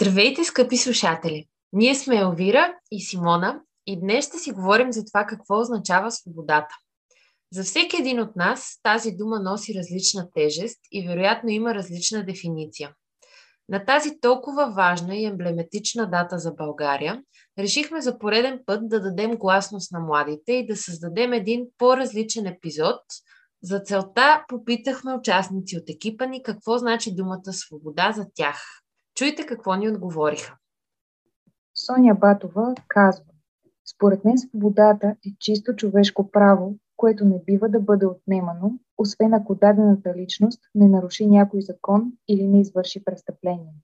Здравейте, скъпи слушатели! Ние сме Елвира и Симона и днес ще си говорим за това какво означава свободата. За всеки един от нас тази дума носи различна тежест и вероятно има различна дефиниция. На тази толкова важна и емблематична дата за България, решихме за пореден път да дадем гласност на младите и да създадем един по-различен епизод. За целта попитахме участници от екипа ни какво значи думата свобода за тях. Чуйте какво ни отговориха. Соня Батова казва Според мен свободата е чисто човешко право, което не бива да бъде отнемано, освен ако дадената личност не наруши някой закон или не извърши престъпление.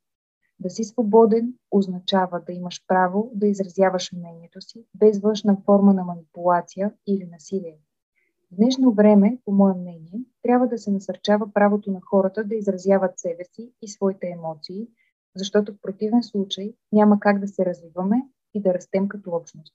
Да си свободен означава да имаш право да изразяваш мнението си без външна форма на манипулация или насилие. В днешно време, по мое мнение, трябва да се насърчава правото на хората да изразяват себе си и своите емоции, защото в противен случай няма как да се развиваме и да растем като общност.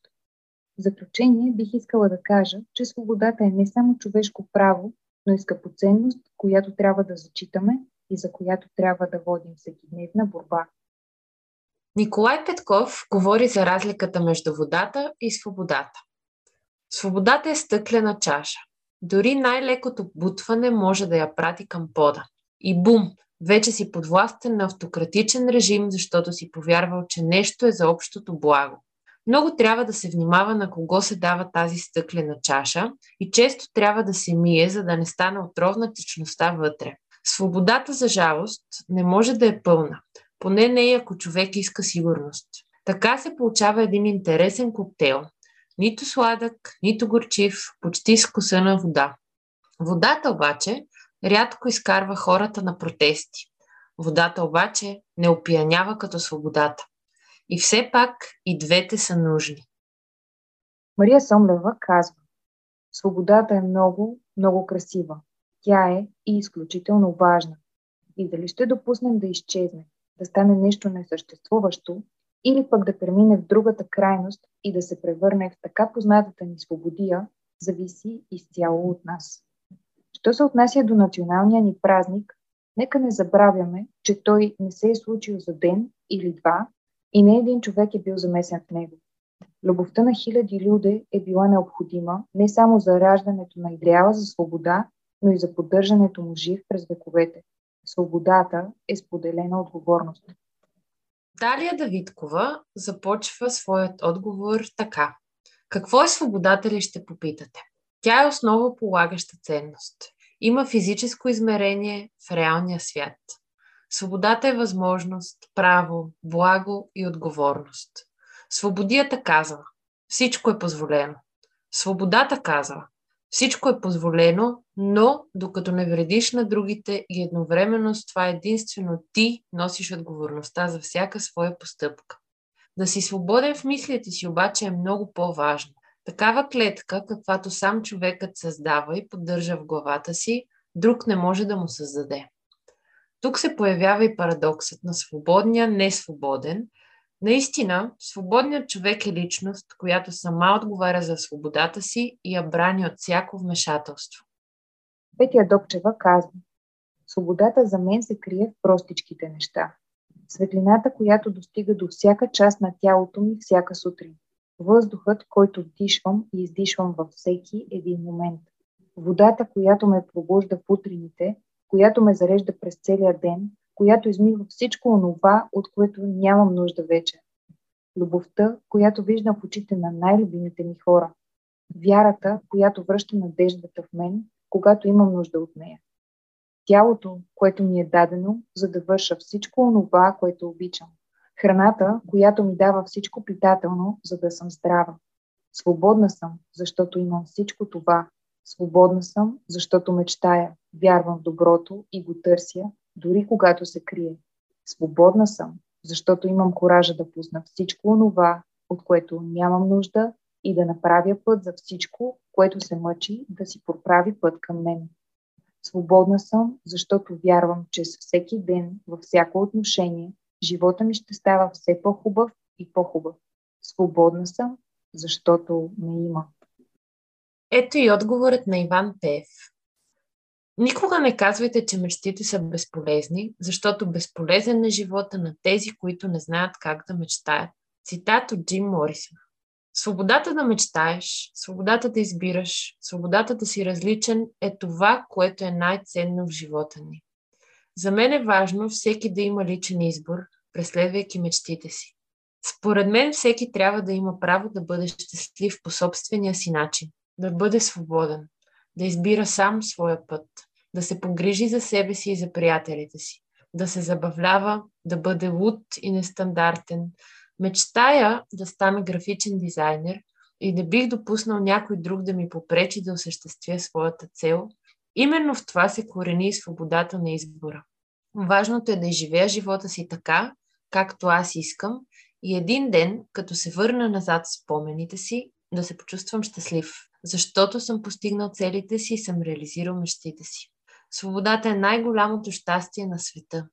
В заключение бих искала да кажа, че свободата е не само човешко право, но и скъпоценност, която трябва да зачитаме и за която трябва да водим всекидневна борба. Николай Петков говори за разликата между водата и свободата. Свободата е стъклена чаша. Дори най-лекото бутване може да я прати към пода. И бум, вече си подвластен на автократичен режим, защото си повярвал, че нещо е за общото благо. Много трябва да се внимава на кого се дава тази стъклена чаша и често трябва да се мие, за да не стане отровна течността вътре. Свободата, за жалост, не може да е пълна. Поне не и ако човек иска сигурност. Така се получава един интересен коктейл. Нито сладък, нито горчив, почти скусана вода. Водата обаче рядко изкарва хората на протести. Водата обаче не опиянява като свободата. И все пак и двете са нужни. Мария Сомлева казва Свободата е много, много красива. Тя е и изключително важна. И дали ще допуснем да изчезне, да стане нещо несъществуващо, или пък да премине в другата крайност и да се превърне в така познатата ни свободия, зависи изцяло от нас. Що се отнася до националния ни празник, нека не забравяме, че той не се е случил за ден или два и не един човек е бил замесен в него. Любовта на хиляди люди е била необходима не само за раждането на идеала за свобода, но и за поддържането му жив през вековете. Свободата е споделена отговорност. Далия Давидкова започва своят отговор така. Какво е свободата ли ще попитате? Тя е основа полагаща ценност. Има физическо измерение в реалния свят. Свободата е възможност, право, благо и отговорност. Свободията казва всичко е позволено. Свободата казва всичко е позволено, но докато не вредиш на другите и едновременно с това единствено ти носиш отговорността за всяка своя постъпка. Да си свободен в мислите си обаче е много по-важно. Такава клетка, каквато сам човекът създава и поддържа в главата си, друг не може да му създаде. Тук се появява и парадоксът на свободния несвободен. Наистина, свободният човек е личност, която сама отговаря за свободата си и я брани от всяко вмешателство. Петя Докчева казва Свободата за мен се крие в простичките неща. Светлината, която достига до всяка част на тялото ми всяка сутрин – въздухът, който вдишвам и издишвам във всеки един момент. Водата, която ме пробужда в утрените, която ме зарежда през целия ден, която измива всичко онова, от което нямам нужда вече. Любовта, която виждам в очите на най-любимите ми хора. Вярата, която връща надеждата в мен, когато имам нужда от нея. Тялото, което ми е дадено, за да върша всичко онова, което обичам. Храната, която ми дава всичко питателно, за да съм здрава. Свободна съм, защото имам всичко това. Свободна съм, защото мечтая, вярвам в доброто и го търся, дори когато се крие. Свободна съм, защото имам коража да пусна всичко онова, от което нямам нужда и да направя път за всичко, което се мъчи да си проправи път към мен. Свободна съм, защото вярвам, че с всеки ден, във всяко отношение, живота ми ще става все по-хубав и по-хубав. Свободна съм, защото ме има. Ето и отговорът на Иван Пев. Никога не казвайте, че мечтите са безполезни, защото безполезен е живота на тези, които не знаят как да мечтаят. Цитат от Джим Морисън. Свободата да мечтаеш, свободата да избираш, свободата да си различен е това, което е най-ценно в живота ни. За мен е важно всеки да има личен избор, преследвайки мечтите си. Според мен всеки трябва да има право да бъде щастлив по собствения си начин, да бъде свободен, да избира сам своя път, да се погрижи за себе си и за приятелите си, да се забавлява, да бъде луд и нестандартен. Мечтая да стана графичен дизайнер и не бих допуснал някой друг да ми попречи да осъществя своята цел. Именно в това се корени свободата на избора. Важното е да изживея живота си така, както аз искам и един ден, като се върна назад в спомените си, да се почувствам щастлив, защото съм постигнал целите си и съм реализирал мечтите си. Свободата е най-голямото щастие на света.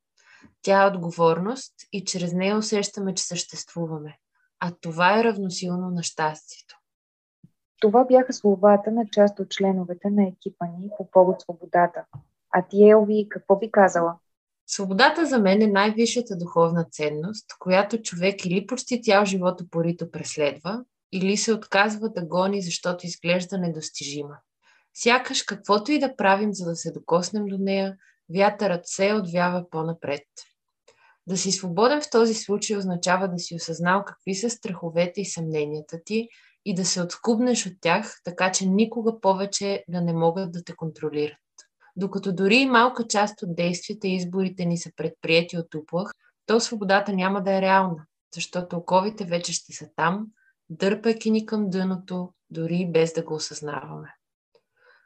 Тя е отговорност и чрез нея усещаме, че съществуваме. А това е равносилно на щастието. Това бяха словата на част от членовете на екипа ни по повод свободата. А ти, Елви, какво би казала? Свободата за мен е най-висшата духовна ценност, която човек или почти цял живот упорито преследва, или се отказва да гони, защото изглежда недостижима. Сякаш каквото и да правим, за да се докоснем до нея, вятърът се отвява по-напред. Да си свободен в този случай означава да си осъзнал какви са страховете и съмненията ти и да се откубнеш от тях, така че никога повече да не могат да те контролират. Докато дори малка част от действията и изборите ни са предприяти от уплах, то свободата няма да е реална, защото оковите вече ще са там, дърпайки ни към дъното, дори без да го осъзнаваме.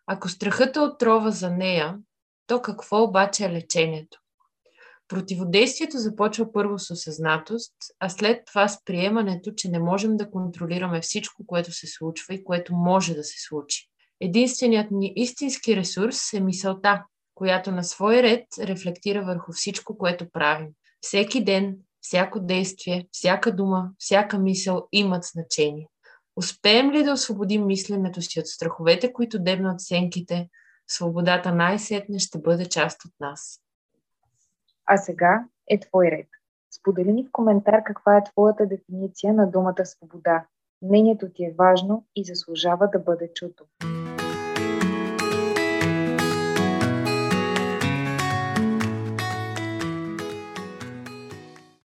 Ако страхът е отрова за нея, то какво обаче е лечението? Противодействието започва първо с осъзнатост, а след това с приемането, че не можем да контролираме всичко, което се случва и което може да се случи. Единственият ни истински ресурс е мисълта, която на свой ред рефлектира върху всичко, което правим. Всеки ден, всяко действие, всяка дума, всяка мисъл имат значение. Успеем ли да освободим мисленето си от страховете, които дебнат сенките, свободата най-сетне ще бъде част от нас. А сега е твой ред. Сподели ни в коментар каква е твоята дефиниция на думата свобода. Мнението ти е важно и заслужава да бъде чуто.